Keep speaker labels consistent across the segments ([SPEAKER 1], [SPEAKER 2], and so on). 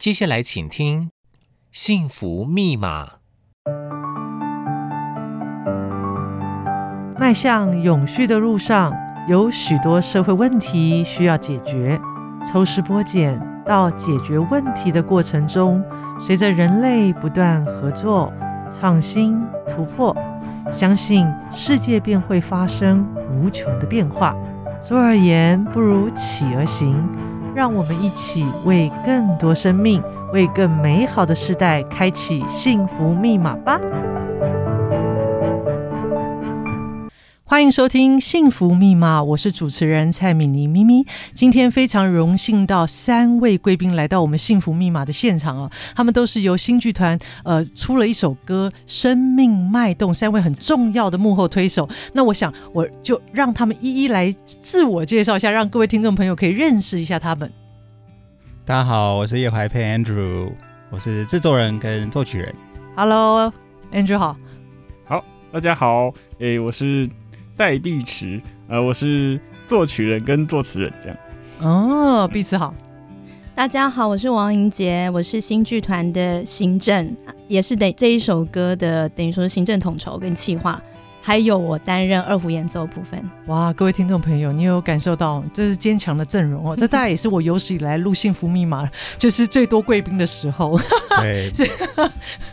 [SPEAKER 1] 接下来请听《幸福密码》。
[SPEAKER 2] 迈向永续的路上，有许多社会问题需要解决。抽丝剥茧到解决问题的过程中，随着人类不断合作、创新、突破，相信世界便会发生无穷的变化。坐而言，不如起而行。让我们一起为更多生命、为更美好的世代开启幸福密码吧！欢迎收听《幸福密码》，我是主持人蔡敏妮咪咪。今天非常荣幸到三位贵宾来到我们《幸福密码》的现场哦，他们都是由新剧团呃出了一首歌《生命脉动》，三位很重要的幕后推手。那我想我就让他们一一来自我介绍一下，让各位听众朋友可以认识一下他们。
[SPEAKER 3] 大家好，我是叶怀佩 Andrew，我是制作人跟作曲人。
[SPEAKER 2] Hello，Andrew 好。
[SPEAKER 4] 好，大家好，诶，我是。戴碧池，呃，我是作曲人跟作词人，这样。
[SPEAKER 2] 哦，碧池好，
[SPEAKER 5] 大家好，我是王莹杰，我是新剧团的行政，也是等这一首歌的等于说行政统筹跟企划。还有我担任二胡演奏部分。
[SPEAKER 2] 哇，各位听众朋友，你有感受到这是坚强的阵容哦？这大概也是我有史以来录《幸福密码》就是最多贵宾的时候。
[SPEAKER 3] 对，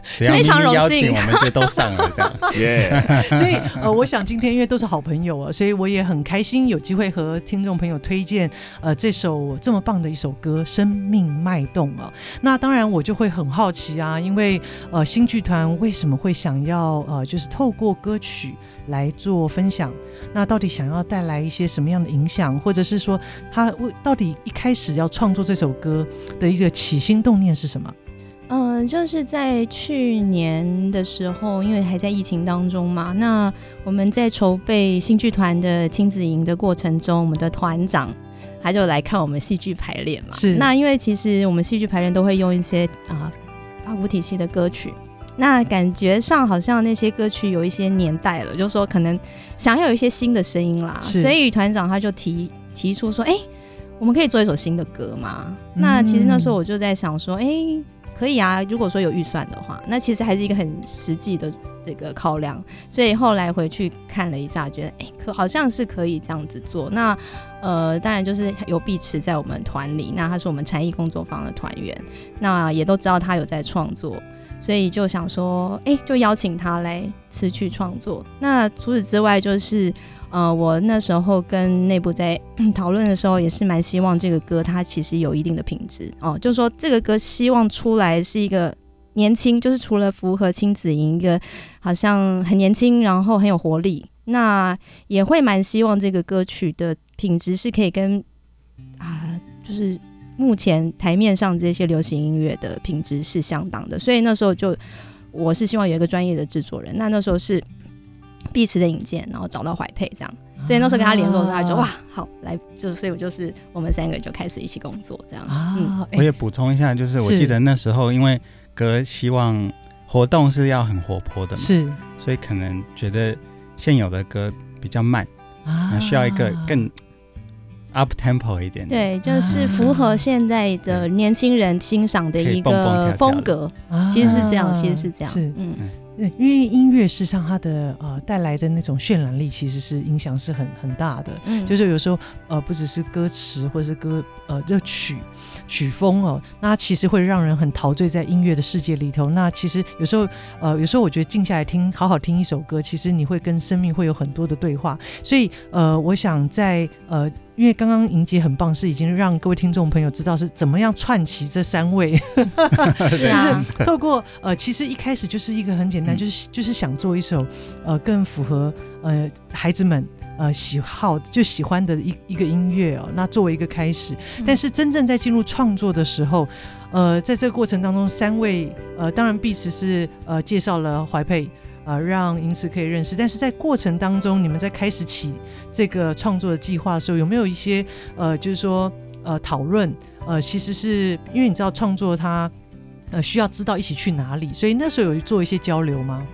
[SPEAKER 5] 所以非常荣幸，
[SPEAKER 3] 我们就都上了这样。耶！
[SPEAKER 2] 所以呃，我想今天因为都是好朋友啊，所以我也很开心有机会和听众朋友推荐呃这首这么棒的一首歌《生命脉动》啊。那当然我就会很好奇啊，因为呃新剧团为什么会想要呃就是透过歌曲。来做分享，那到底想要带来一些什么样的影响，或者是说他为到底一开始要创作这首歌的一个起心动念是什么？
[SPEAKER 5] 嗯、呃，就是在去年的时候，因为还在疫情当中嘛，那我们在筹备新剧团的亲子营的过程中，我们的团长他就来看我们戏剧排练嘛。
[SPEAKER 2] 是，
[SPEAKER 5] 那因为其实我们戏剧排练都会用一些啊八股体系的歌曲。那感觉上好像那些歌曲有一些年代了，就是说可能想要有一些新的声音啦，所以团长他就提提出说，哎、欸，我们可以做一首新的歌吗？嗯、那其实那时候我就在想说，哎、欸，可以啊，如果说有预算的话，那其实还是一个很实际的这个考量。所以后来回去看了一下，觉得哎、欸，可好像是可以这样子做。那呃，当然就是有碧池在我们团里，那他是我们禅意工作坊的团员，那也都知道他有在创作。所以就想说，哎、就邀请他来词曲创作。那除此之外，就是，呃，我那时候跟内部在 讨论的时候，也是蛮希望这个歌它其实有一定的品质哦。就是说这个歌希望出来是一个年轻，就是除了符合亲子营一个好像很年轻，然后很有活力。那也会蛮希望这个歌曲的品质是可以跟啊，就是。目前台面上这些流行音乐的品质是相当的，所以那时候就我是希望有一个专业的制作人。那那时候是碧池的引荐，然后找到怀沛这样，所以那时候跟他联络的时候，他就说哇好来，就所以我就是我们三个就开始一起工作这样。
[SPEAKER 2] 啊、
[SPEAKER 5] 嗯，
[SPEAKER 3] 我也补充一下，就是我记得那时候因为歌希望活动是要很活泼的嘛，
[SPEAKER 2] 是，
[SPEAKER 3] 所以可能觉得现有的歌比较慢啊，需要一个更。Up tempo 一点，
[SPEAKER 5] 对，就是符合现在的年轻人欣赏的一个风格，其实是这样，其实是这样，
[SPEAKER 2] 是嗯。对，因为音乐事实上它的呃带来的那种渲染力，其实是影响是很很大的。嗯，就是有时候呃不只是歌词或者是歌呃这曲曲风哦，那其实会让人很陶醉在音乐的世界里头。那其实有时候呃有时候我觉得静下来听，好好听一首歌，其实你会跟生命会有很多的对话。所以呃，我想在呃。因为刚刚莹姐很棒，是已经让各位听众朋友知道是怎么样串起这三位，
[SPEAKER 5] 是啊，
[SPEAKER 2] 就是透过呃，其实一开始就是一个很简单，嗯、就是就是想做一首呃更符合呃孩子们呃喜好就喜欢的一一个音乐哦，那作为一个开始，但是真正在进入创作的时候，呃，在这个过程当中，三位呃，当然碧池是呃介绍了怀沛。呃，让因此可以认识，但是在过程当中，你们在开始起这个创作的计划的时候，有没有一些呃，就是说呃讨论？呃，其实是因为你知道创作它呃需要知道一起去哪里，所以那时候有做一些交流吗？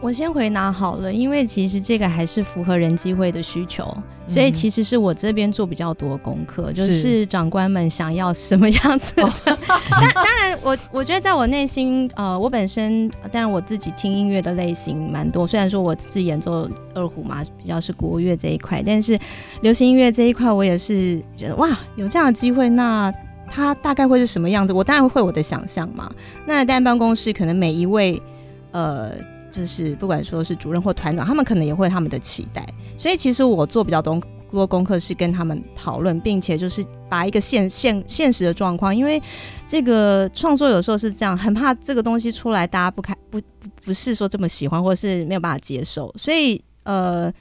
[SPEAKER 5] 我先回答好了，因为其实这个还是符合人机会的需求，嗯、所以其实是我这边做比较多功课，就是长官们想要什么样子的。当当然我，我我觉得在我内心，呃，我本身当然我自己听音乐的类型蛮多，虽然说我是演奏二胡嘛，比较是国乐这一块，但是流行音乐这一块，我也是觉得哇，有这样的机会，那他大概会是什么样子？我当然会我的想象嘛。那但办公室可能每一位，呃。就是不管说是主任或团长，他们可能也会他们的期待，所以其实我做比较多多功课是跟他们讨论，并且就是把一个现现现实的状况，因为这个创作有时候是这样，很怕这个东西出来大家不开不不是说这么喜欢，或者是没有办法接受，所以呃，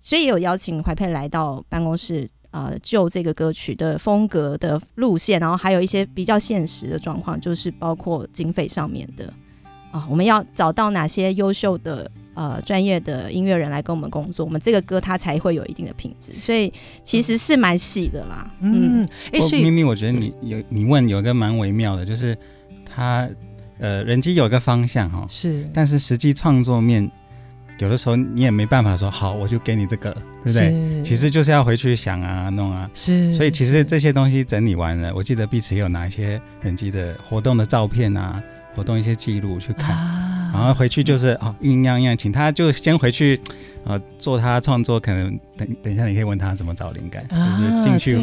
[SPEAKER 5] 所以有邀请怀佩来到办公室，呃，就这个歌曲的风格的路线，然后还有一些比较现实的状况，就是包括经费上面的。啊、哦，我们要找到哪些优秀的呃专业的音乐人来跟我们工作，我们这个歌它才会有一定的品质，所以其实是蛮细的啦。嗯，
[SPEAKER 3] 哎、嗯，明明我觉得你有你问有一个蛮微妙的，就是他呃人机有一个方向哈，是，但是实际创作面有的时候你也没办法说好我就给你这个，对不对？其实就是要回去想啊弄啊，是，所以其实这些东西整理完了，我记得彼此也有拿一些人机的活动的照片啊。活动一些记录去看，啊、然后回去就是哦酝酿一样，请他就先回去，呃，做他创作。可能等等一下，你可以问他怎么找灵感，啊、就是进去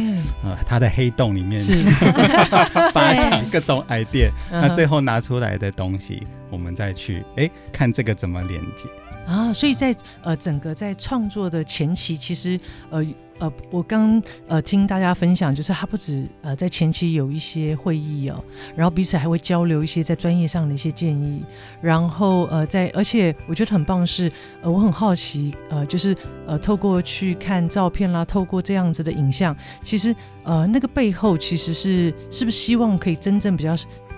[SPEAKER 3] 呃他的黑洞里面，是。发想各种 idea，那最后拿出来的东西，我们再去哎看这个怎么连接
[SPEAKER 2] 啊。所以在呃整个在创作的前期，其实呃。呃，我刚呃听大家分享，就是他不止呃在前期有一些会议哦，然后彼此还会交流一些在专业上的一些建议，然后呃在而且我觉得很棒是，呃我很好奇呃就是呃透过去看照片啦，透过这样子的影像，其实呃那个背后其实是是不是希望可以真正比较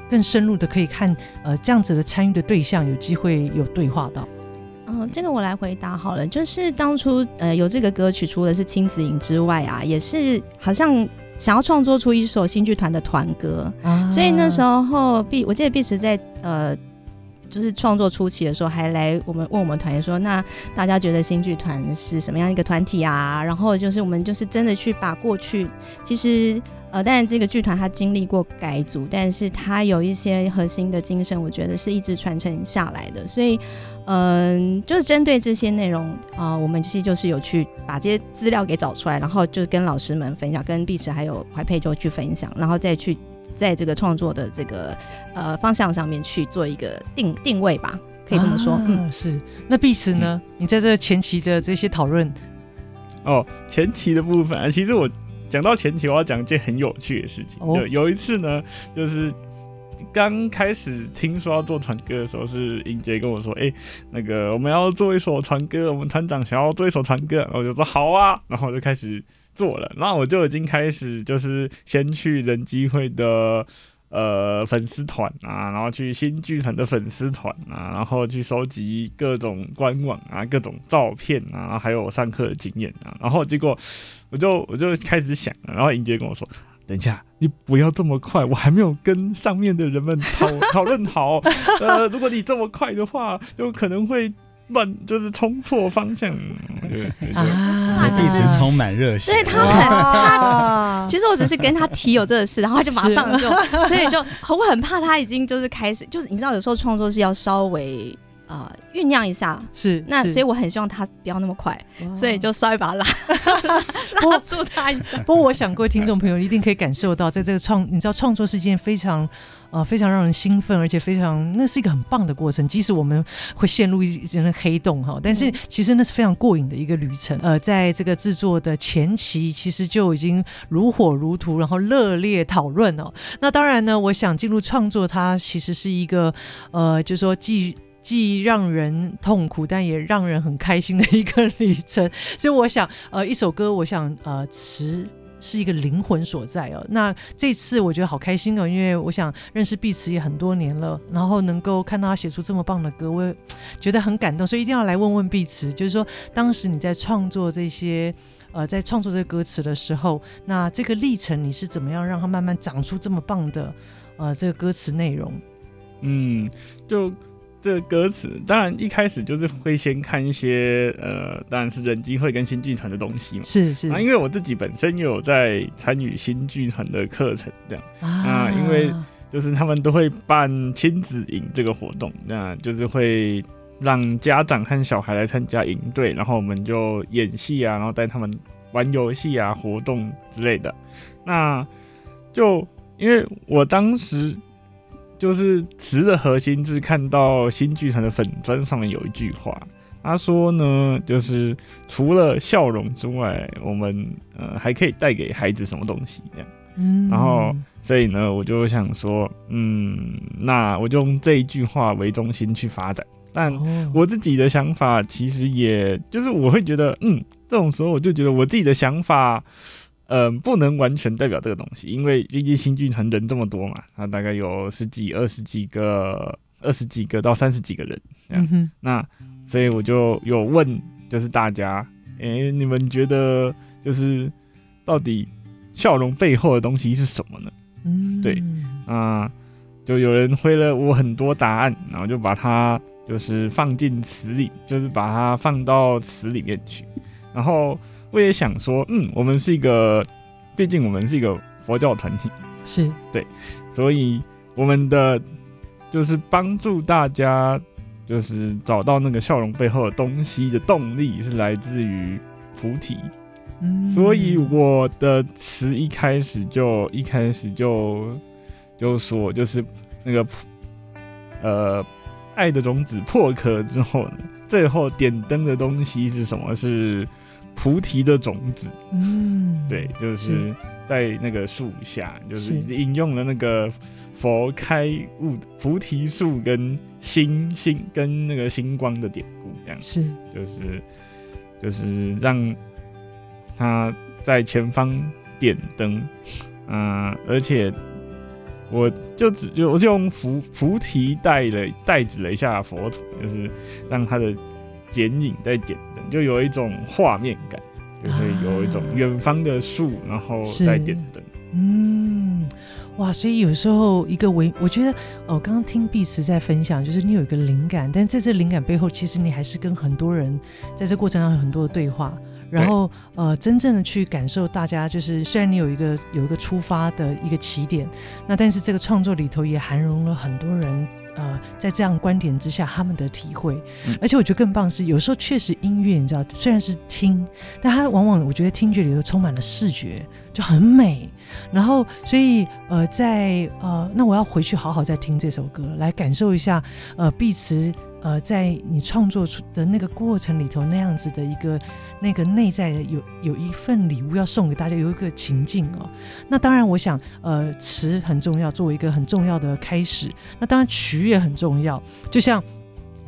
[SPEAKER 2] 更深入的可以看呃这样子的参与的对象有机会有对话到。
[SPEAKER 5] 嗯，这个我来回答好了。就是当初呃有这个歌曲，除了是亲子影之外啊，也是好像想要创作出一首新剧团的团歌。啊、所以那时候毕，我记得毕池在呃就是创作初期的时候，还来我们问我们团员说，那大家觉得新剧团是什么样一个团体啊？然后就是我们就是真的去把过去其实。呃，当然这个剧团它经历过改组，但是它有一些核心的精神，我觉得是一直传承下来的。所以，嗯、就是针对这些内容啊、我们其实就是有去把这些资料给找出来，然后就跟老师们分享，跟碧池还有怀佩就去分享，然后再去在这个创作的这个呃方向上面去做一个定定位吧，可以这么说。啊、嗯，
[SPEAKER 2] 是。那碧池呢？嗯、你在这前期的这些讨论，
[SPEAKER 4] 哦，前期的部分啊，其实我。讲到前期，我要讲一件很有趣的事情。有、oh. 有一次呢，就是刚开始听说要做团歌的时候，是英杰跟我说：“哎、欸，那个我们要做一首团歌，我们团长想要做一首团歌。”我就说：“好啊。”然后我就开始做了。那我就已经开始，就是先去人机会的。呃，粉丝团啊，然后去新剧团的粉丝团啊，然后去收集各种官网啊、各种照片啊，还有上课的经验啊，然后结果我就我就开始想，然后英杰跟我说：“等一下，你不要这么快，我还没有跟上面的人们讨讨论好。呃，如果你这么快的话，就可能会。” 乱就是冲错方向，对
[SPEAKER 3] 啊，一直充满热血。
[SPEAKER 5] 对他很他，其实我只是跟他提有这个事，然后他就马上就，所以就我很怕他已经就是开始，就是你知道有时候创作是要稍微呃酝酿一下，是那所以我很希望他不要那么快，所以就稍微把他拉拉住他一下。
[SPEAKER 2] 不过我想各位听众朋友一定可以感受到，在这个创，你知道创作是一件非常。呃，非常让人兴奋，而且非常，那是一个很棒的过程。即使我们会陷入一些黑洞哈，但是其实那是非常过瘾的一个旅程。呃，在这个制作的前期，其实就已经如火如荼，然后热烈讨论哦。那当然呢，我想进入创作，它其实是一个呃，就是说既既让人痛苦，但也让人很开心的一个旅程。所以我想，呃，一首歌，我想呃词。是一个灵魂所在哦。那这次我觉得好开心哦，因为我想认识碧池也很多年了，然后能够看到他写出这么棒的歌，我也觉得很感动，所以一定要来问问碧池，就是说当时你在创作这些呃，在创作这个歌词的时候，那这个历程你是怎么样让它慢慢长出这么棒的呃这个歌词内容？
[SPEAKER 4] 嗯，就这个歌词，当然一开始就是会先看一些呃，当然是人机会跟新剧团的东西嘛。
[SPEAKER 2] 是是。
[SPEAKER 4] 啊，因为我自己本身也有在参与新剧团的课程，这样啊，因为就是他们都会办亲子营这个活动，那就是会让家长和小孩来参加营队，然后我们就演戏啊，然后带他们玩游戏啊、活动之类的。那就因为我当时。就是词的核心是看到新剧团的粉砖上面有一句话，他说呢，就是除了笑容之外，我们呃还可以带给孩子什么东西这样。嗯，然后所以呢，我就想说，嗯，那我就用这一句话为中心去发展。但我自己的想法其实也就是我会觉得，嗯，这种时候我就觉得我自己的想法。嗯、呃，不能完全代表这个东西，因为毕竟新剧团人这么多嘛，他大概有十几、二十几个、二十几个到三十几个人这样。嗯、那所以我就有问，就是大家，诶、欸，你们觉得就是到底笑容背后的东西是什么呢？嗯，对，啊、呃，就有人回了我很多答案，然后就把它就是放进词里，就是把它放到词里面去，然后。我也想说，嗯，我们是一个，毕竟我们是一个佛教团体，
[SPEAKER 2] 是
[SPEAKER 4] 对，所以我们的就是帮助大家，就是找到那个笑容背后的东西的动力是来自于菩提，嗯，所以我的词一开始就一开始就就说，就是那个呃，爱的种子破壳之后呢，最后点灯的东西是什么？是。菩提的种子，嗯，对，就是在那个树下，就是。引用了那个佛开悟菩提树跟星星跟那个星光的典故，这样。是，就是就是让他在前方点灯，嗯、呃，而且我就只就我就用菩菩提带了带指了一下佛陀，就是让他的。剪影在点灯，就有一种画面感，就会有一种远方的树，啊、然后再点灯。
[SPEAKER 2] 嗯，哇，所以有时候一个微，我觉得哦，刚刚听碧池在分享，就是你有一个灵感，但在这灵感背后，其实你还是跟很多人在这过程上有很多的对话，然后呃，真正的去感受大家，就是虽然你有一个有一个出发的一个起点，那但是这个创作里头也涵容了很多人。呃，在这样观点之下，他们的体会，嗯、而且我觉得更棒是，有时候确实音乐，你知道，虽然是听，但它往往我觉得听觉里头充满了视觉，就很美。然后，所以呃，在呃，那我要回去好好再听这首歌，来感受一下呃，碧慈。呃，在你创作出的那个过程里头，那样子的一个那个内在的有有一份礼物要送给大家，有一个情境哦。那当然，我想，呃，词很重要，作为一个很重要的开始。那当然，曲也很重要，就像。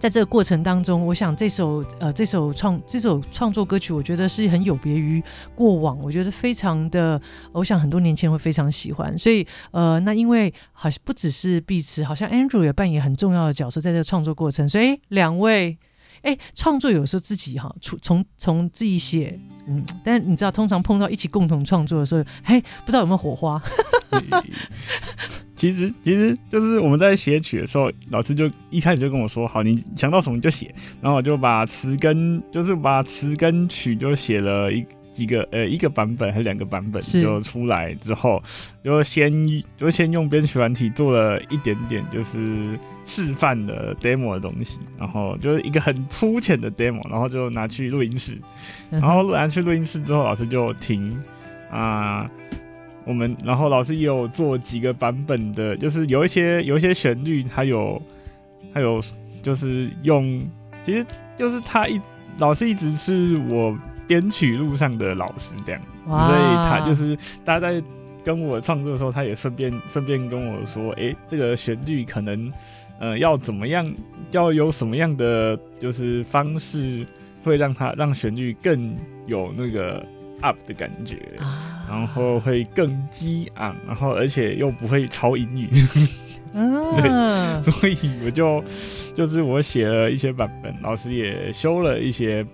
[SPEAKER 2] 在这个过程当中，我想这首呃这首创这首创作歌曲，我觉得是很有别于过往，我觉得非常的，我想很多年前会非常喜欢。所以呃，那因为好像不只是碧池，好像 Andrew 也扮演很重要的角色在这个创作过程。所以两位，哎，创作有时候自己哈，从从从自己写。嗯，但是你知道，通常碰到一起共同创作的时候，嘿，不知道有没有火花？
[SPEAKER 4] 其实，其实就是我们在写曲的时候，老师就一开始就跟我说：“好，你想到什么就写。”然后我就把词跟就是把词跟曲就写了一。几个呃，一个版本还是两个版本就出来之后，就先就先用编曲软体做了一点点，就是示范的 demo 的东西，然后就是一个很粗浅的 demo，然后就拿去录音室，然后拿去录音室之后，老师就停。啊、呃，我们然后老师也有做几个版本的，就是有一些有一些旋律，他有他有就是用，其实就是他一老师一直是我。编曲路上的老师这样，所以他就是大家在跟我创作的时候，他也顺便顺便跟我说，哎、欸，这个旋律可能呃要怎么样，要有什么样的就是方式，会让它让旋律更有那个 up 的感觉，啊、然后会更激昂，然后而且又不会超英语，嗯、对，所以我就就是我写了一些版本，老师也修了一些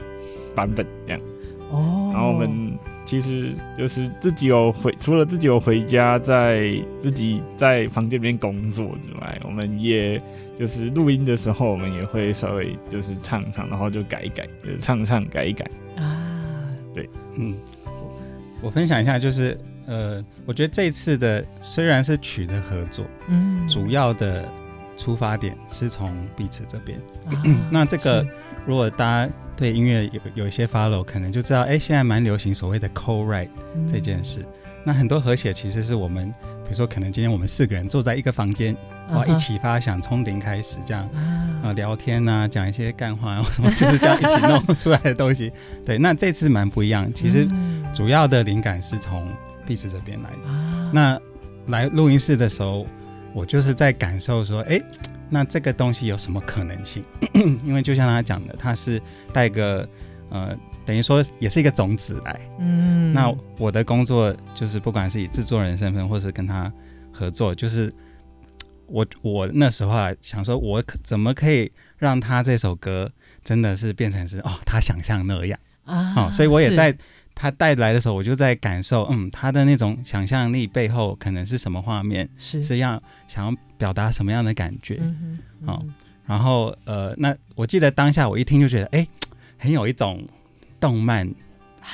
[SPEAKER 4] 版本这样。哦，然后我们其实就是自己有回，除了自己有回家，在自己在房间里面工作之外，我们也就是录音的时候，我们也会稍微就是唱唱，然后就改一改，就是唱唱改一改。啊。对，嗯，
[SPEAKER 3] 我分享一下，就是呃，我觉得这次的虽然是曲的合作，嗯，主要的出发点是从彼此这边，啊、那这个如果大家。对音乐有有一些 follow，可能就知道，哎，现在蛮流行所谓的 co-write 这件事。嗯、那很多和谐其实是我们，比如说可能今天我们四个人坐在一个房间，哇、uh huh，一起发想，从零开始这样，啊、uh huh. 呃，聊天啊，讲一些干话，什么就是这样一起弄出来的东西。对，那这次蛮不一样，其实主要的灵感是从碧池这边来的。Uh huh. 那来录音室的时候，我就是在感受说，哎。那这个东西有什么可能性？因为就像他讲的，他是带个呃，等于说也是一个种子来。嗯。那我的工作就是，不管是以制作人身份，或是跟他合作，就是我我那时候啊，想说，我可怎么可以让他这首歌真的是变成是哦，他想象那样啊？哦，所以我也在。他带来的时候，我就在感受，嗯，他的那种想象力背后可能是什么画面，是。是要想要表达什么样的感觉，嗯嗯嗯、哦，然后呃，那我记得当下我一听就觉得，哎，很有一种动漫，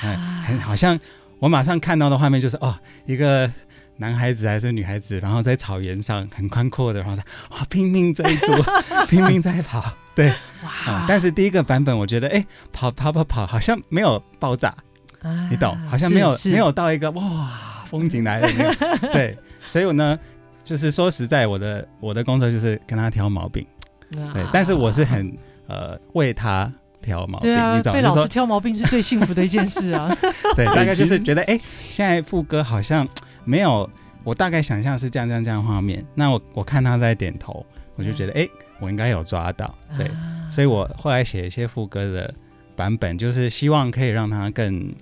[SPEAKER 3] 哎、啊，很好像我马上看到的画面就是，哦，一个男孩子还是女孩子，然后在草原上很宽阔的，然后在哇拼命追逐，拼命在跑，对，哇、哦，但是第一个版本我觉得，哎，跑跑跑跑，好像没有爆炸。你懂，好像没有没有到一个哇风景来了那个，对，所以我呢，就是说实在，我的我的工作就是跟他挑毛病，对，但是我是很呃为他挑毛病，你知道，被
[SPEAKER 2] 老师挑毛病是最幸福的一件事啊。
[SPEAKER 3] 对，大概就是觉得哎，现在副歌好像没有，我大概想象是这样这样这样画面，那我我看他在点头，我就觉得哎，我应该有抓到，对，所以我后来写一些副歌的。版本就是希望可以让他更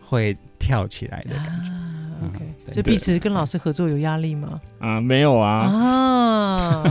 [SPEAKER 3] 会跳起来的感觉。
[SPEAKER 2] 啊、OK，所以碧池跟老师合作有压力吗？
[SPEAKER 4] 啊，没有啊。啊，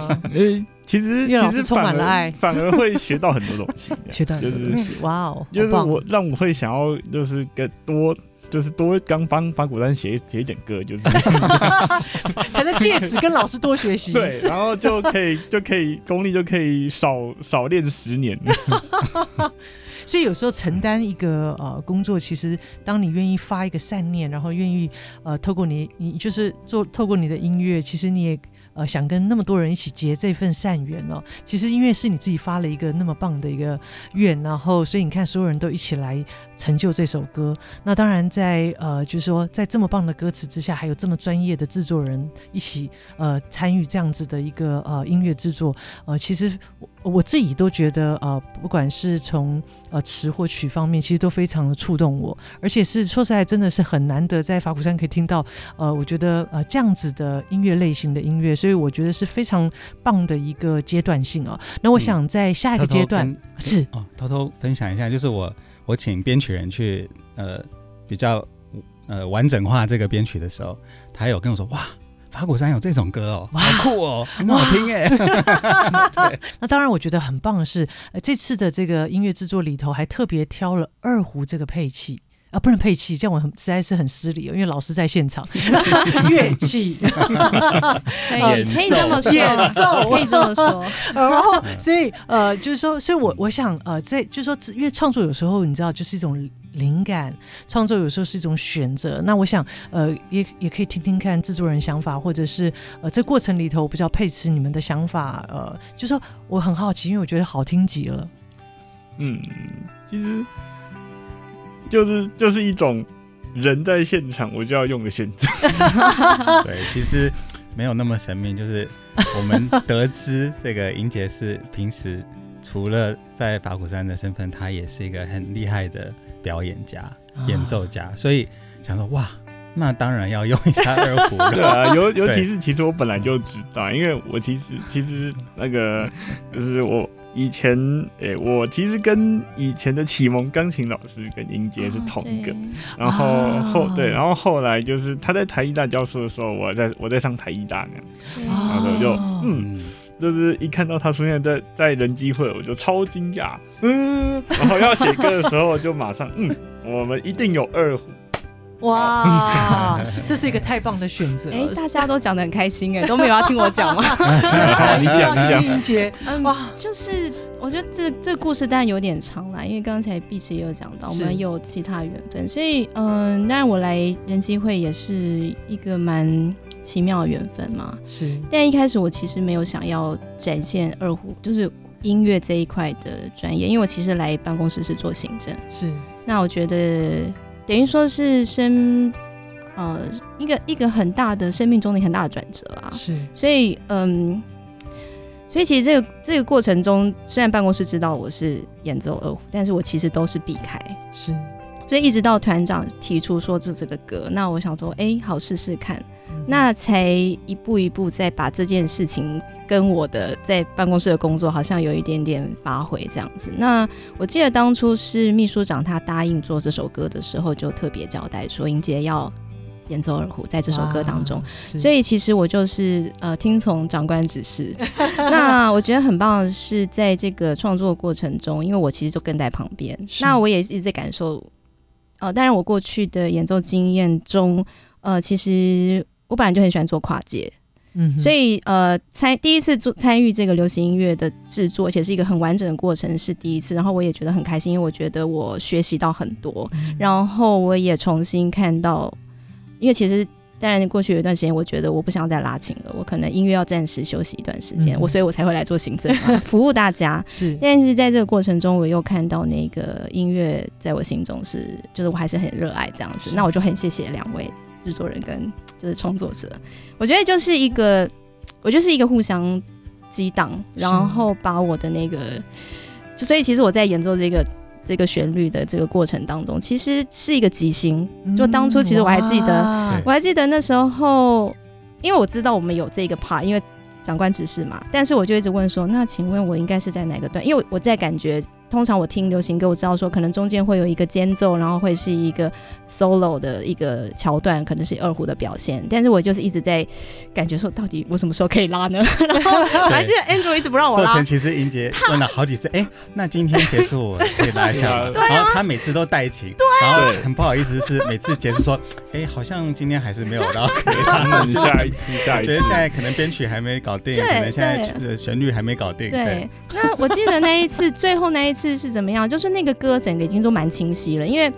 [SPEAKER 4] 其实其实充满了爱，反而会学到很多东西。
[SPEAKER 2] 学到很多东西哇哦，
[SPEAKER 4] 就是我让我会想要就是更多。就是多刚帮法古丹写写一点歌，就是
[SPEAKER 2] 才能借此跟老师多学习。
[SPEAKER 4] 对，然后就可以 就可以功力就可以少少练十年。
[SPEAKER 2] 所以有时候承担一个呃工作，其实当你愿意发一个善念，然后愿意呃透过你你就是做透过你的音乐，其实你也。呃，想跟那么多人一起结这份善缘哦，其实音乐是你自己发了一个那么棒的一个愿，然后所以你看，所有人都一起来成就这首歌。那当然，在呃，就是说，在这么棒的歌词之下，还有这么专业的制作人一起呃参与这样子的一个呃音乐制作，呃，其实我我自己都觉得呃，不管是从呃词或曲方面，其实都非常的触动我，而且是说实在，真的是很难得在法鼓山可以听到呃，我觉得呃这样子的音乐类型的音乐，所以。我觉得是非常棒的一个阶段性啊。那我想在下一个阶段、是
[SPEAKER 3] 哦，偷偷分享一下，就是我我请编曲人去呃比较呃完整化这个编曲的时候，他有跟我说哇，法鼓山有这种歌哦，好酷哦，很好听哎。对
[SPEAKER 2] 那当然我觉得很棒的是，呃，这次的这个音乐制作里头还特别挑了二胡这个配器。啊，不能配器，这样我很实在是很失礼哦，因为老师在现场，乐器
[SPEAKER 5] 可以可以这么说，演奏可以这么说。
[SPEAKER 2] 然后，所以呃，就是说，所以我我想呃，在就是说，因为创作有时候你知道，就是一种灵感，创作有时候是一种选择。那我想呃，也也可以听听看制作人想法，或者是呃，这过程里头比较配词你们的想法。呃，就是说我很好奇，因为我觉得好听极了。
[SPEAKER 4] 嗯，其实。就是就是一种人在现场，我就要用的选择。
[SPEAKER 3] 对，其实没有那么神秘。就是我们得知这个英杰是平时除了在法鼓山的身份，他也是一个很厉害的表演家、啊、演奏家，所以想说哇，那当然要用一下二胡了。
[SPEAKER 4] 对啊，尤尤其是其实我本来就知道，因为我其实其实那个就是我。以前，诶、欸，我其实跟以前的启蒙钢琴老师跟英杰是同一个，啊、然后、啊、后对，然后后来就是他在台艺大教书的时候，我在我在上台艺大那样，啊、然后就嗯，就是一看到他出现在在人机会，我就超惊讶，嗯，然后要写歌的时候就马上嗯，我们一定有二胡，
[SPEAKER 2] 哇，这是一个太棒的选择。
[SPEAKER 5] 哎，大家都讲的很开心哎，都没有要听我讲吗？
[SPEAKER 4] 你讲，你讲。
[SPEAKER 2] 英杰，
[SPEAKER 5] 哇，就是我觉得这这个故事当然有点长了，因为刚才碧池也有讲到，我们有其他缘分，所以嗯，当然我来人机会也是一个蛮奇妙的缘分嘛。
[SPEAKER 2] 是，
[SPEAKER 5] 但一开始我其实没有想要展现二胡，就是音乐这一块的专业，因为我其实来办公室是做行政。
[SPEAKER 2] 是，
[SPEAKER 5] 那我觉得。等于说是生，呃，一个一个很大的生命中的很大的转折啊。
[SPEAKER 2] 是，
[SPEAKER 5] 所以嗯，所以其实这个这个过程中，虽然办公室知道我是演奏二胡，但是我其实都是避开。
[SPEAKER 2] 是，
[SPEAKER 5] 所以一直到团长提出说这这个歌，那我想说，哎、欸，好试试看。那才一步一步再把这件事情跟我的在办公室的工作好像有一点点发挥这样子。那我记得当初是秘书长他答应做这首歌的时候，就特别交代说英杰要演奏二胡在这首歌当中。所以其实我就是呃听从长官指示。那我觉得很棒的是在这个创作过程中，因为我其实就跟在旁边，那我也一直在感受。呃，当然我过去的演奏经验中，呃，其实。我本来就很喜欢做跨界，嗯，所以呃，参第一次做参与这个流行音乐的制作，而且是一个很完整的过程，是第一次。然后我也觉得很开心，因为我觉得我学习到很多，嗯、然后我也重新看到，因为其实当然过去有一段时间，我觉得我不想再拉琴了，我可能音乐要暂时休息一段时间，嗯、我所以我才会来做行政嘛，服务大家。是，但是在这个过程中，我又看到那个音乐在我心中是，就是我还是很热爱这样子。那我就很谢谢两位。制作人跟 就是创作者，我觉得就是一个，我就是一个互相激荡，然后把我的那个，就所以其实我在演奏这个这个旋律的这个过程当中，其实是一个即兴。就当初其实我还记得，嗯、我还记得那时候，因为我知道我们有这个 part，因为长官指示嘛，但是我就一直问说，那请问我应该是在哪个段？因为我在感觉。通常我听流行歌，我知道说可能中间会有一个间奏，然后会是一个 solo 的一个桥段，可能是二胡的表现。但是我就是一直在感觉说，到底我什么时候可以拉呢？然后我还记得 Andrew 一直不让我拉。
[SPEAKER 3] 过程其实英杰问了好几次，哎、欸，那今天结束我可以拉一下吗？
[SPEAKER 5] 对啊、
[SPEAKER 3] 然后他每次都带琴，
[SPEAKER 5] 对啊、
[SPEAKER 3] 然后很不好意思是每次结束说，哎、欸，好像今天还是没有拉，可以拉。
[SPEAKER 4] 下一次，下一次。觉
[SPEAKER 3] 得现在可能编曲还没搞定，可能现在旋律还没搞定。对，对
[SPEAKER 5] 那我记得那一次，最后那一次是怎么样？就就是那个歌整个已经都蛮清晰了，因为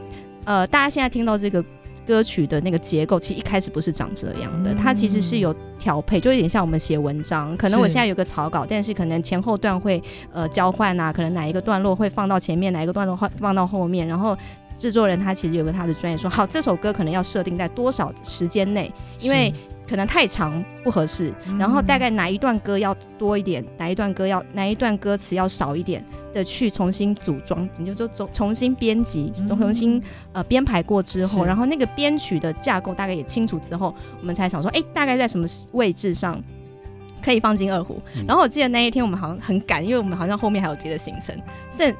[SPEAKER 5] 呃，大家现在听到这个歌曲的那个结构，其实一开始不是长这样的，它其实是有调配，就有点像我们写文章，可能我现在有个草稿，但是可能前后段会呃交换啊，可能哪一个段落会放到前面，哪一个段落放放到后面，然后制作人他其实有个他的专业说，好，这首歌可能要设定在多少时间内，因为。可能太长不合适，然后大概哪一段歌要多一点，哪一段歌要哪一段歌词要少一点的去重新组装，你就就重重新编辑，重重新呃编排过之后，然后那个编曲的架构大概也清楚之后，我们才想说，哎，大概在什么位置上可以放进二胡。然后我记得那一天我们好像很赶，因为我们好像后面还有别的行程。剩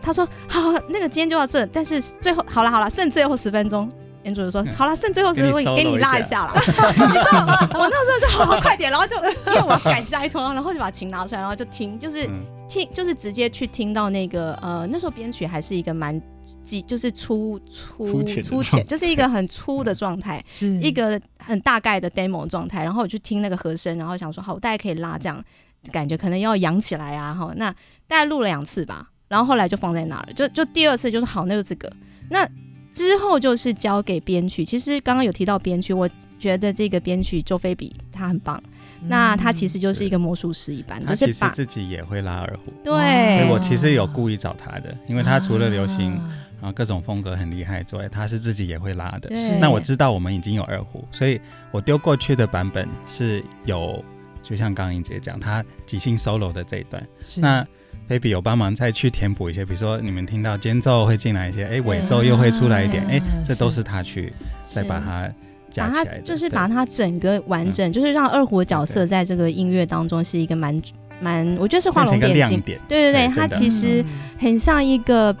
[SPEAKER 5] 他说好，好，那个今天就到这，但是最后好了好了，剩最后十分钟。演主就说：“好了，剩最后十分钟，给你拉一下了。你知道，我那时候就好好快点，然后就因为我要赶下一通，然后就把琴拿出来，然后就听，就是听，就是直接去听到那个呃，那时候编曲还是一个蛮几，就是粗粗粗浅，就是一个很粗的状态，是一个很大概的 demo 状态。然后我去听那个和声，然后想说好，我大概可以拉这样，感觉可能要扬起来啊。哈，那大概录了两次吧，然后后来就放在那儿了。就就第二次就是好，那就这个那。”之后就是交给编曲。其实刚刚有提到编曲，我觉得这个编曲周菲比他很棒。嗯、那他其实就是一个魔术师一般，是就是
[SPEAKER 3] 他自己也会拉二胡。
[SPEAKER 5] 对，
[SPEAKER 3] 所以我其实有故意找他的，因为他除了流行啊各种风格很厉害之外，他是自己也会拉的。那我知道我们已经有二胡，所以我丢过去的版本是有，就像刚刚英姐讲，他即兴 solo 的这一段。那。Baby 有帮忙再去填补一些，比如说你们听到间奏会进来一些，哎，尾奏又会出来一点，哎，这都是他去再把它加起来，
[SPEAKER 5] 就是把它整个完整，就是让二胡的角色在这个音乐当中是一个蛮蛮，我觉得是画龙点睛，对对对，它其实很像一个。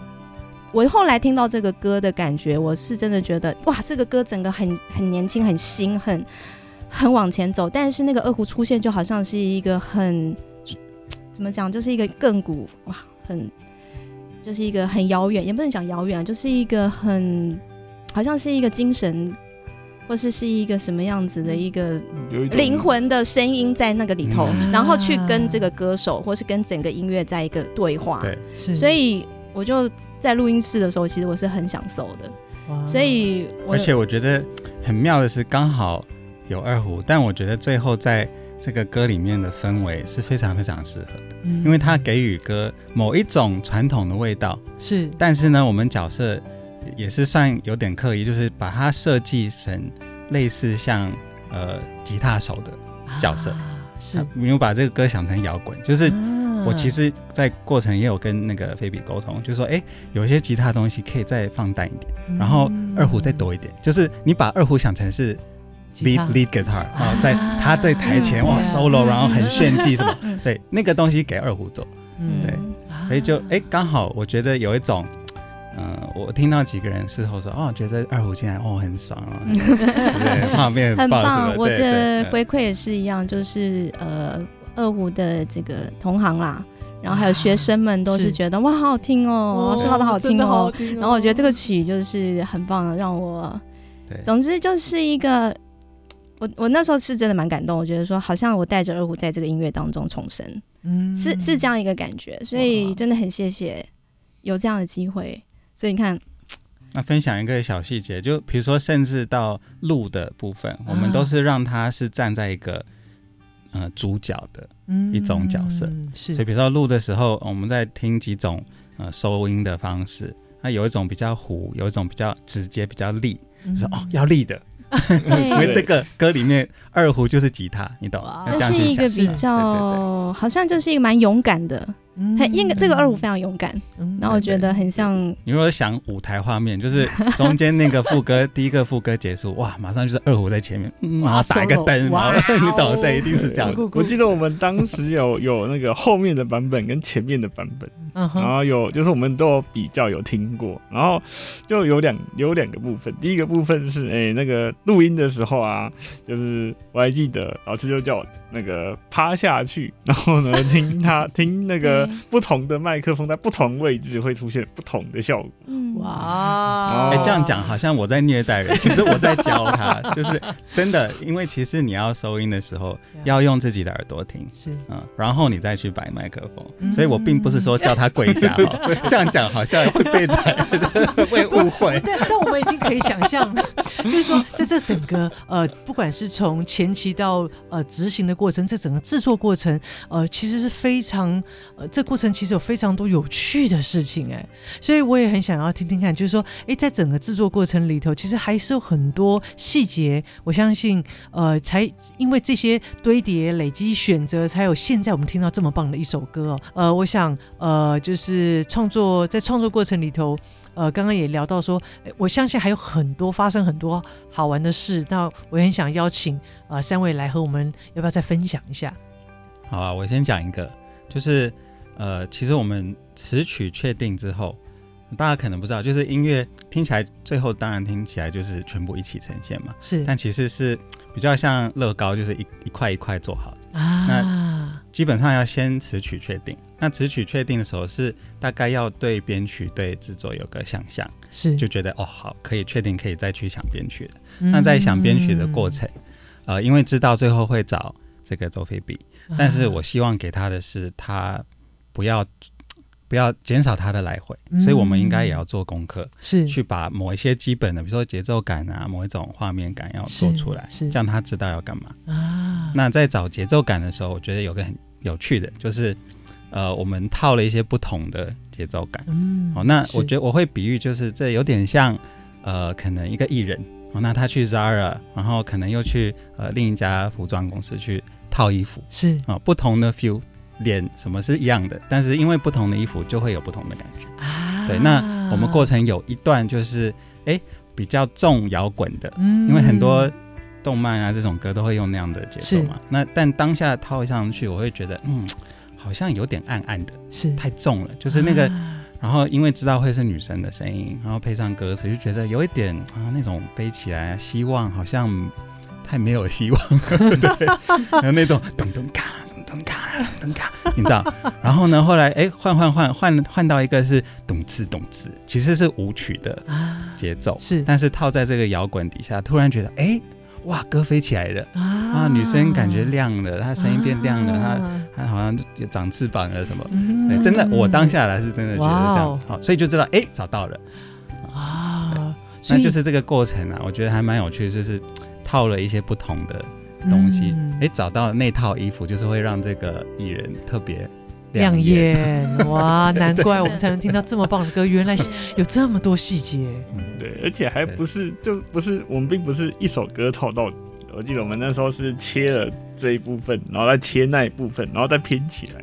[SPEAKER 5] 我后来听到这个歌的感觉，我是真的觉得哇，这个歌整个很很年轻，很新，很很往前走，但是那个二胡出现就好像是一个很。怎么讲？就是一个亘古哇，很，就是一个很遥远，也不能讲遥远啊，就是一个很好像是一个精神，或是是一个什么样子的一个灵魂的声音在那个里头，嗯、然后去跟这个歌手，或是跟整个音乐在一个对话。
[SPEAKER 3] 对，
[SPEAKER 5] 所以我就在录音室的时候，其实我是很享受的。所以，
[SPEAKER 3] 而且我觉得很妙的是，刚好有二胡，但我觉得最后在这个歌里面的氛围是非常非常适合的，嗯、因为它给予歌某一种传统的味道。
[SPEAKER 2] 是，
[SPEAKER 3] 但是呢，我们角色也是算有点刻意，就是把它设计成类似像呃吉他手的角色。啊、是，没有把这个歌想成摇滚，就是。啊我其实，在过程也有跟那个菲比沟通，就说，哎，有一些吉他的东西可以再放淡一点，然后二胡再多一点，就是你把二胡想成是 lead lead guitar，啊。在他在台前哇 solo，然后很炫技什么，对，那个东西给二胡做，对，所以就哎刚好我觉得有一种，嗯，我听到几个人事后说，哦，觉得二胡进来哦很爽哦，对，画面
[SPEAKER 5] 很棒，我的回馈也是一样，就是呃。二胡的这个同行啦，然后还有学生们都是觉得、啊、哇，好好听哦，老师唱的好听哦。然后我觉得这个曲就是很棒的，让我，对，总之就是一个，我我那时候是真的蛮感动，我觉得说好像我带着二胡在这个音乐当中重生，嗯，是是这样一个感觉，所以真的很谢谢有这样的机会。所以你看，
[SPEAKER 3] 那分享一个小细节，就比如说，甚至到录的部分，我们都是让他是站在一个。呃，主角的一种角色，嗯、是。所以比如说录的时候，我们在听几种呃收音的方式，那有一种比较糊，有一种比较直接，比较利，嗯、说哦要利的，因为这个歌里面二胡就是吉他，你懂吗？
[SPEAKER 5] 这是一个比较，好像就是一个蛮勇敢的。很应该，这个二胡非常勇敢，然后我觉得很像。
[SPEAKER 3] 你如果想舞台画面，就是中间那个副歌，第一个副歌结束，哇，马上就是二胡在前面，然后打一个灯，哇，你懂的，一定是这样。
[SPEAKER 4] 我记得我们当时有有那个后面的版本跟前面的版本，然后有就是我们都有比较有听过，然后就有两有两个部分，第一个部分是哎那个录音的时候啊，就是我还记得老师就叫我那个趴下去，然后呢听他听那个。不同的麦克风在不同位置会出现不同的效果。
[SPEAKER 3] 哇！哎，这样讲好像我在虐待人，其实我在教他，就是真的。因为其实你要收音的时候，要用自己的耳朵听，是嗯，然后你再去摆麦克风。所以我并不是说叫他跪下，这样讲好像会被宰，会误会。
[SPEAKER 2] 但但我们已经可以想象了，就是说在这整个呃，不管是从前期到呃执行的过程，这整个制作过程，呃，其实是非常呃这。过程其实有非常多有趣的事情哎，所以我也很想要听听看，就是说，哎，在整个制作过程里头，其实还是有很多细节。我相信，呃，才因为这些堆叠、累积、选择，才有现在我们听到这么棒的一首歌哦。呃，我想，呃，就是创作在创作过程里头，呃，刚刚也聊到说，我相信还有很多发生很多好玩的事。那我也很想邀请呃三位来和我们，要不要再分享一下？
[SPEAKER 3] 好啊，我先讲一个，就是。呃，其实我们词曲确定之后，大家可能不知道，就是音乐听起来最后当然听起来就是全部一起呈现嘛。是，但其实是比较像乐高，就是一一块一块做好的啊。那基本上要先词曲确定，那词曲确定的时候是大概要对编曲、对制作有个想象，是就觉得哦好，可以确定可以再去想编曲了。嗯、那在想编曲的过程，呃，因为知道最后会找这个周菲比，但是我希望给他的是他。不要不要减少它的来回，嗯、所以我们应该也要做功课，是去把某一些基本的，比如说节奏感啊，某一种画面感要做出来，是，是这样他知道要干嘛啊。那在找节奏感的时候，我觉得有个很有趣的，就是呃，我们套了一些不同的节奏感。嗯，哦，那我觉得我会比喻，就是这有点像呃，可能一个艺人哦，那他去 Zara，然后可能又去呃另一家服装公司去套衣服，是啊、哦，不同的 feel。脸什么是一样的，但是因为不同的衣服就会有不同的感觉啊。对，那我们过程有一段就是哎比较重摇滚的，嗯，因为很多动漫啊这种歌都会用那样的节奏嘛。那但当下套上去，我会觉得嗯好像有点暗暗的，是太重了，就是那个。啊、然后因为知道会是女生的声音，然后配上歌词，就觉得有一点啊那种背起来希望好像太没有希望，对，然后那种咚咚咔。你知道？然后呢，后来哎，换换换换换到一个是咚次咚次，其实是舞曲的节奏，是，但是套在这个摇滚底下，突然觉得哎，哇，歌飞起来了啊！女生感觉亮了，她声音变亮了，她她好像就长翅膀了什么？对，真的，我当下来是真的觉得这样子，好，所以就知道哎，找到了啊，那就是这个过程啊，我觉得还蛮有趣的，就是套了一些不同的。东西，哎、嗯，找到那套衣服，就是会让这个艺人特别亮眼。
[SPEAKER 2] 哇，难怪我们才能听到这么 棒的歌，原来有这么多细节。
[SPEAKER 4] 嗯，对，而且还不是，就不是我们并不是一首歌套到底。我记得我们那时候是切了这一部分，然后再切那一部分，然后再拼起来。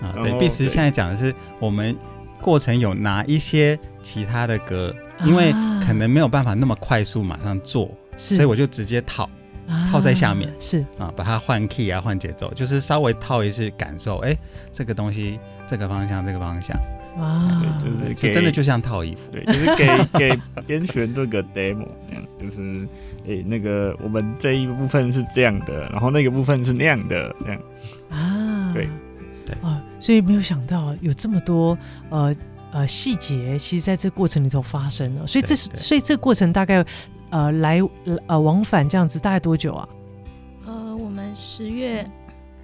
[SPEAKER 3] 啊，对，碧池现在讲的是我们过程有拿一些其他的歌，因为可能没有办法那么快速马上做，是所以我就直接套。套在下面、啊、是。啊，把它换 key 啊，换节奏，就是稍微套一次感受，哎、欸，这个东西，这个方向，这个方向，哇、啊，就是就真的就像套衣服，
[SPEAKER 4] 对，就是给给编选这个 demo，这样，就是哎、欸，那个我们这一部分是这样的，然后那个部分是那样的，这样。啊，对。
[SPEAKER 2] 对。啊，所以没有想到有这么多呃呃细节，其实在这个过程里头发生了，所以这是所以这个过程大概。呃，来呃往返这样子大概多久啊？
[SPEAKER 5] 呃，我们十月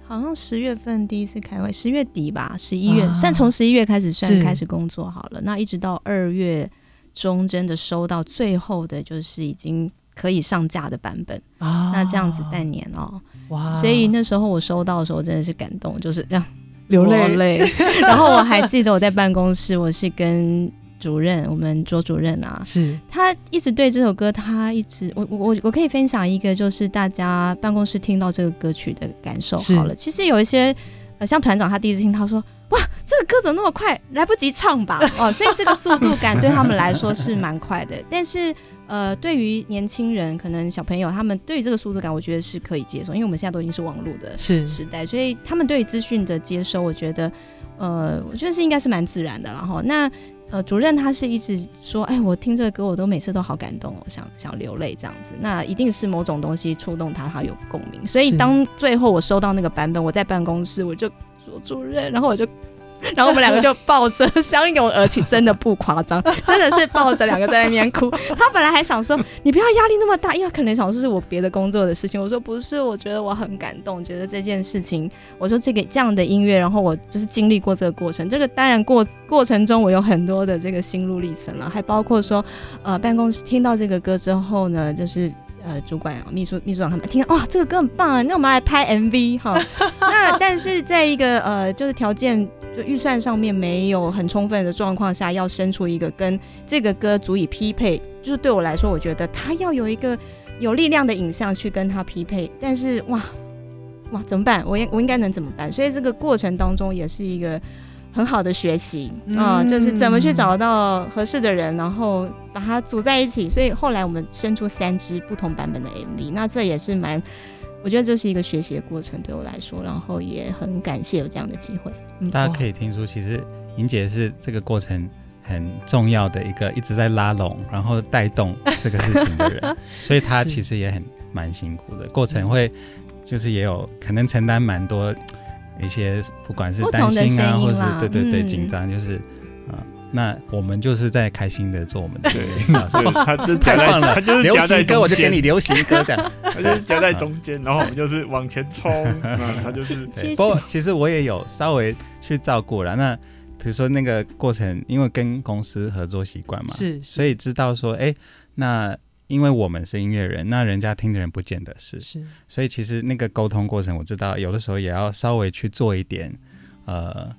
[SPEAKER 5] 好像十月份第一次开会，十月底吧，十一月、啊、算从十一月开始算开始工作好了。那一直到二月中真的收到最后的，就是已经可以上架的版本啊。那这样子半年哦，哇！所以那时候我收到的时候真的是感动，就是这样流泪泪。然后我还记得我在办公室，我是跟。主任，我们卓主任啊，是他一直对这首歌，他一直我我我可以分享一个，就是大家办公室听到这个歌曲的感受好了。其实有一些呃，像团长他第一次听，他说哇，这个歌怎么那么快，来不及唱吧？哦，所以这个速度感对他们来说是蛮快的。但是呃，对于年轻人，可能小朋友他们对于这个速度感，我觉得是可以接受，因为我们现在都已经是网络的时代，所以他们对于资讯的接收，我觉得呃，我觉得是应该是蛮自然的。然后那。呃，主任他是一直说，哎，我听这个歌，我都每次都好感动哦，想想流泪这样子。那一定是某种东西触动他，他有共鸣。所以当最后我收到那个版本，我在办公室，我就说主任，然后我就。然后我们两个就抱着相拥而泣，真的不夸张，真的是抱着两个在那边哭。他本来还想说你不要压力那么大，因为可能想说是我别的工作的事情。我说不是，我觉得我很感动，觉得这件事情，我说这个这样的音乐，然后我就是经历过这个过程。这个当然过过程中我有很多的这个心路历程了，还包括说呃办公室听到这个歌之后呢，就是呃主管秘书秘书长他们听到哇这个歌很棒啊，那我们来拍 MV 哈。那但是在一个呃就是条件。就预算上面没有很充分的状况下，要生出一个跟这个歌足以匹配，就是对我来说，我觉得他要有一个有力量的影像去跟他匹配。但是哇哇怎么办？我应我应该能怎么办？所以这个过程当中也是一个很好的学习啊，嗯，就是怎么去找到合适的人，然后把它组在一起。所以后来我们生出三支不同版本的 MV，那这也是蛮。我觉得这是一个学习的过程，对我来说，然后也很感谢有这样的机会。
[SPEAKER 3] 嗯、大家可以听出，其实莹姐是这个过程很重要的一个一直在拉拢，然后带动这个事情的人，所以她其实也很蛮辛苦的。过程会就是也有可能承担蛮多一些，不管是担心啊，或是对对对紧张，就是。那我们就是在开心的做我们的，对，
[SPEAKER 4] 他就夹在，他就是夹在
[SPEAKER 3] 歌，我就给你流行歌的，
[SPEAKER 4] 他就是夹在中间，然后我们就是往前冲，他就是。
[SPEAKER 3] 不过其实我也有稍微去照顾了。那比如说那个过程，因为跟公司合作习惯嘛，是，所以知道说，哎，那因为我们是音乐人，那人家听的人不见得是，是，所以其实那个沟通过程，我知道有的时候也要稍微去做一点，呃。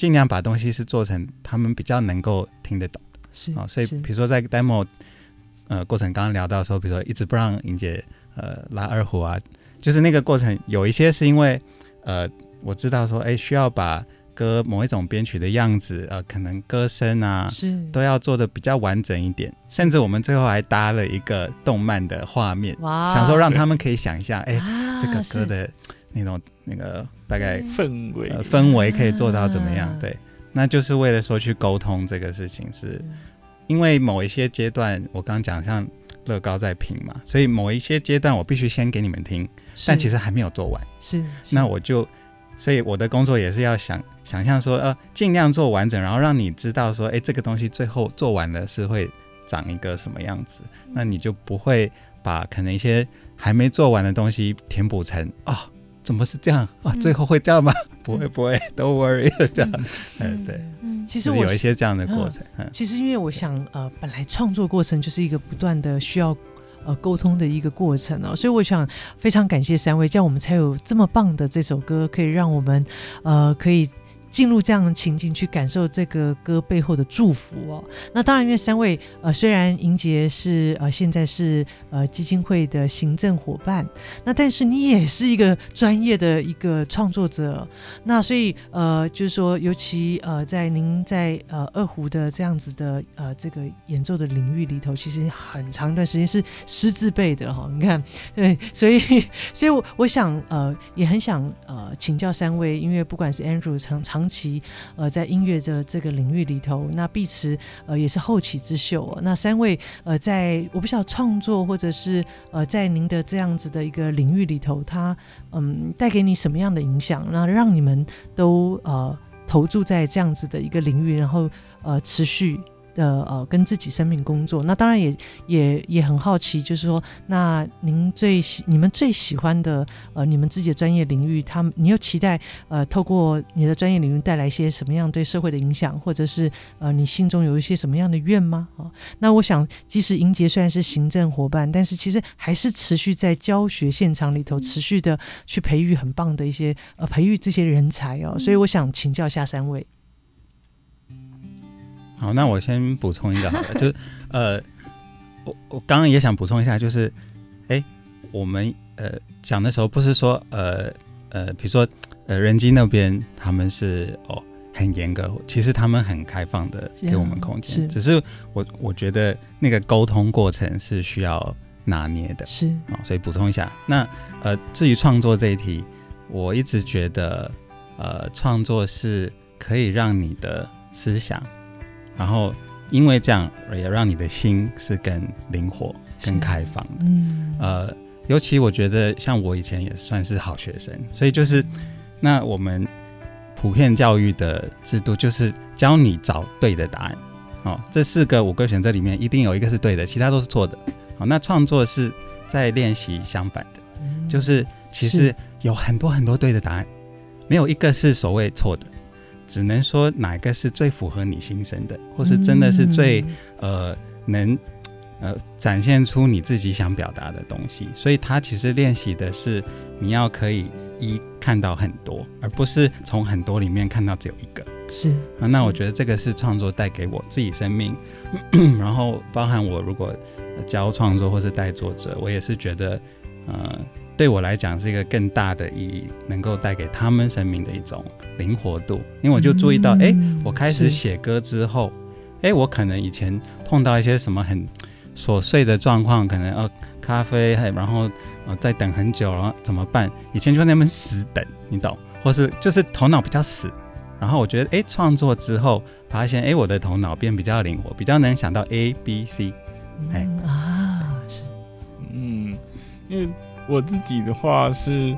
[SPEAKER 3] 尽量把东西是做成他们比较能够听得懂。的，是啊，所以比如说在 demo 呃过程刚刚聊到的时候，比如说一直不让莹姐呃拉二胡啊，就是那个过程有一些是因为呃我知道说哎需要把歌某一种编曲的样子呃可能歌声啊是。都要做的比较完整一点，甚至我们最后还搭了一个动漫的画面，哇想说让他们可以想一下哎这个歌的。那种那个大概
[SPEAKER 4] 氛围、
[SPEAKER 3] 呃、氛围可以做到怎么样？对，那就是为了说去沟通这个事情，是因为某一些阶段，我刚刚讲像乐高在拼嘛，所以某一些阶段我必须先给你们听，但其实还没有做完，是，那我就所以我的工作也是要想想象说，呃，尽量做完整，然后让你知道说，哎，这个东西最后做完了是会长一个什么样子，那你就不会把可能一些还没做完的东西填补成啊、哦，怎么是这样啊、哦？最后会这样吗？嗯、不会不会，Don't worry，这样，哎，对，
[SPEAKER 2] 嗯，其实我
[SPEAKER 3] 有一些这样的过程。
[SPEAKER 2] 嗯，其实因为我想，呃，本来创作过程就是一个不断的需要。呃，沟通的一个过程哦，所以我想非常感谢三位，这样我们才有这么棒的这首歌，可以让我们呃可以。进入这样的情境去感受这个歌背后的祝福哦。那当然，因为三位呃，虽然莹洁是呃现在是呃基金会的行政伙伴，那但是你也是一个专业的一个创作者。那所以呃，就是说，尤其呃在您在呃二胡的这样子的呃这个演奏的领域里头，其实很长一段时间是师字辈的哈、哦。你看，对，所以所以我我想呃也很想呃请教三位，因为不管是 Andrew 常常。长期呃在音乐的这个领域里头，那碧池呃也是后起之秀。那三位呃在我不晓得创作或者是呃在您的这样子的一个领域里头，他嗯带给你什么样的影响？那让你们都呃投注在这样子的一个领域，然后呃持续。的呃，跟自己生命工作，那当然也也也很好奇，就是说，那您最喜你们最喜欢的呃，你们自己的专业领域，他们你又期待呃，透过你的专业领域带来一些什么样对社会的影响，或者是呃，你心中有一些什么样的愿吗？啊、哦，那我想，即使英杰虽然是行政伙伴，但是其实还是持续在教学现场里头，持续的去培育很棒的一些呃，培育这些人才哦。所以我想请教一下三位。
[SPEAKER 3] 好，那我先补充一个好了，就是呃，我我刚刚也想补充一下，就是，哎，我们呃讲的时候不是说呃呃，比如说呃人机那边他们是哦很严格，其实他们很开放的给我们空间，是只是我我觉得那个沟通过程是需要拿捏的，
[SPEAKER 2] 是
[SPEAKER 3] 啊、哦，所以补充一下，那呃至于创作这一题，我一直觉得呃创作是可以让你的思想。然后，因为这样也让你的心是更灵活、更开放的。嗯，呃，尤其我觉得，像我以前也算是好学生，所以就是，那我们普遍教育的制度就是教你找对的答案。哦，这四个五个选择里面，一定有一个是对的，其他都是错的。好，那创作是在练习相反的，就是其实有很多很多对的答案，没有一个是所谓错的。只能说哪个是最符合你心声的，或是真的是最、嗯、呃能呃展现出你自己想表达的东西。所以他其实练习的是你要可以一看到很多，而不是从很多里面看到只有一个。
[SPEAKER 2] 是
[SPEAKER 3] 啊，那我觉得这个是创作带给我自己生命，然后包含我如果教创作或是带作者，我也是觉得呃。对我来讲是一个更大的意义，能够带给他们生命的一种灵活度。因为我就注意到，哎、嗯，我开始写歌之后，哎，我可能以前碰到一些什么很琐碎的状况，可能呃咖啡，然后呃再等很久，然后怎么办？以前就那么死等，你懂？或是就是头脑比较死。然后我觉得，哎，创作之后发现，哎，我的头脑变比较灵活，比较能想到 A、B、C。哎
[SPEAKER 2] 啊，是，
[SPEAKER 4] 嗯，因为。我自己的话是，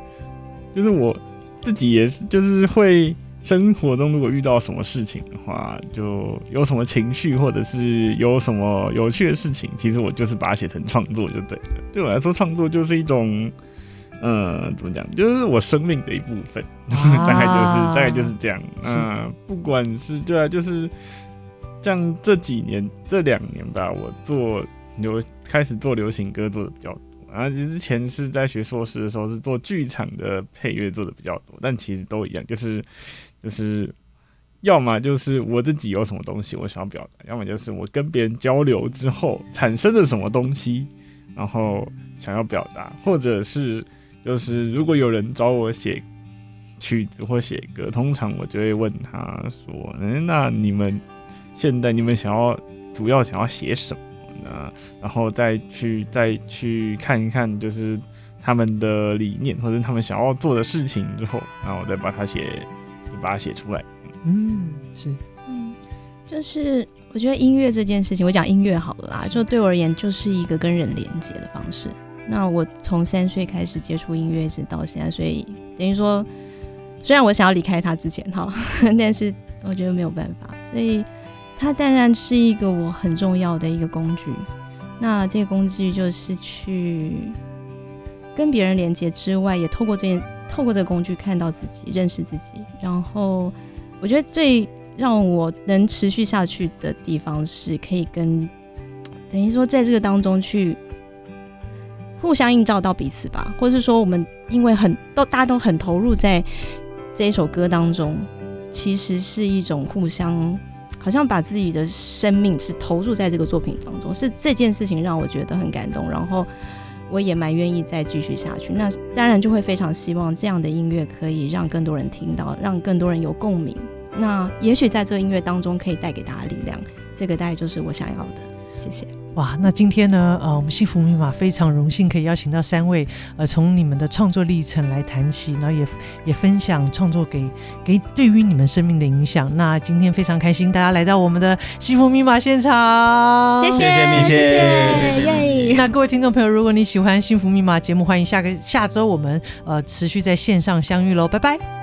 [SPEAKER 4] 就是我自己也是，就是会生活中如果遇到什么事情的话，就有什么情绪或者是有什么有趣的事情，其实我就是把它写成创作就对了。对我来说，创作就是一种，嗯，怎么讲，就是我生命的一部分，啊、大概就是大概就是这样。嗯、呃，不管是对啊，就是像这几年这两年吧，我做流开始做流行歌做的比较多。啊，其实之前是在学硕士的时候是做剧场的配乐做的比较多，但其实都一样，就是就是要么就是我自己有什么东西我想要表达，要么就是我跟别人交流之后产生了什么东西，然后想要表达，或者是就是如果有人找我写曲子或写歌，通常我就会问他说：“嗯，那你们现在你们想要主要想要写什么？”啊，然后再去再去看一看，就是他们的理念或者他们想要做的事情之后，然后我再把它写，就把它写出来。
[SPEAKER 2] 嗯，是，
[SPEAKER 5] 嗯，就是我觉得音乐这件事情，我讲音乐好了啦，就对我而言就是一个跟人连接的方式。那我从三岁开始接触音乐，一直到现在，所以等于说虽然我想要离开他之前哈，但是我觉得没有办法，所以它当然是一个我很重要的一个工具。那这个工具就是去跟别人连接之外，也透过这件透过这个工具看到自己，认识自己。然后我觉得最让我能持续下去的地方，是可以跟等于说在这个当中去互相映照到彼此吧，或者是说我们因为很都大家都很投入在这一首歌当中，其实是一种互相。好像把自己的生命是投入在这个作品当中，是这件事情让我觉得很感动，然后我也蛮愿意再继续下去。那当然就会非常希望这样的音乐可以让更多人听到，让更多人有共鸣。那也许在这个音乐当中可以带给大家力量，这个大概就是我想要的。谢谢。
[SPEAKER 2] 哇，那今天呢，呃，我们幸福密码非常荣幸可以邀请到三位，呃，从你们的创作历程来谈起，然后也也分享创作给给对于你们生命的影响。那今天非常开心，大家来到我们的幸福密
[SPEAKER 5] 码现场，谢谢，谢谢。
[SPEAKER 2] 那各位听众朋友，如果你喜欢幸福密码节目，欢迎下个下周我们呃持续在线上相遇喽，拜拜。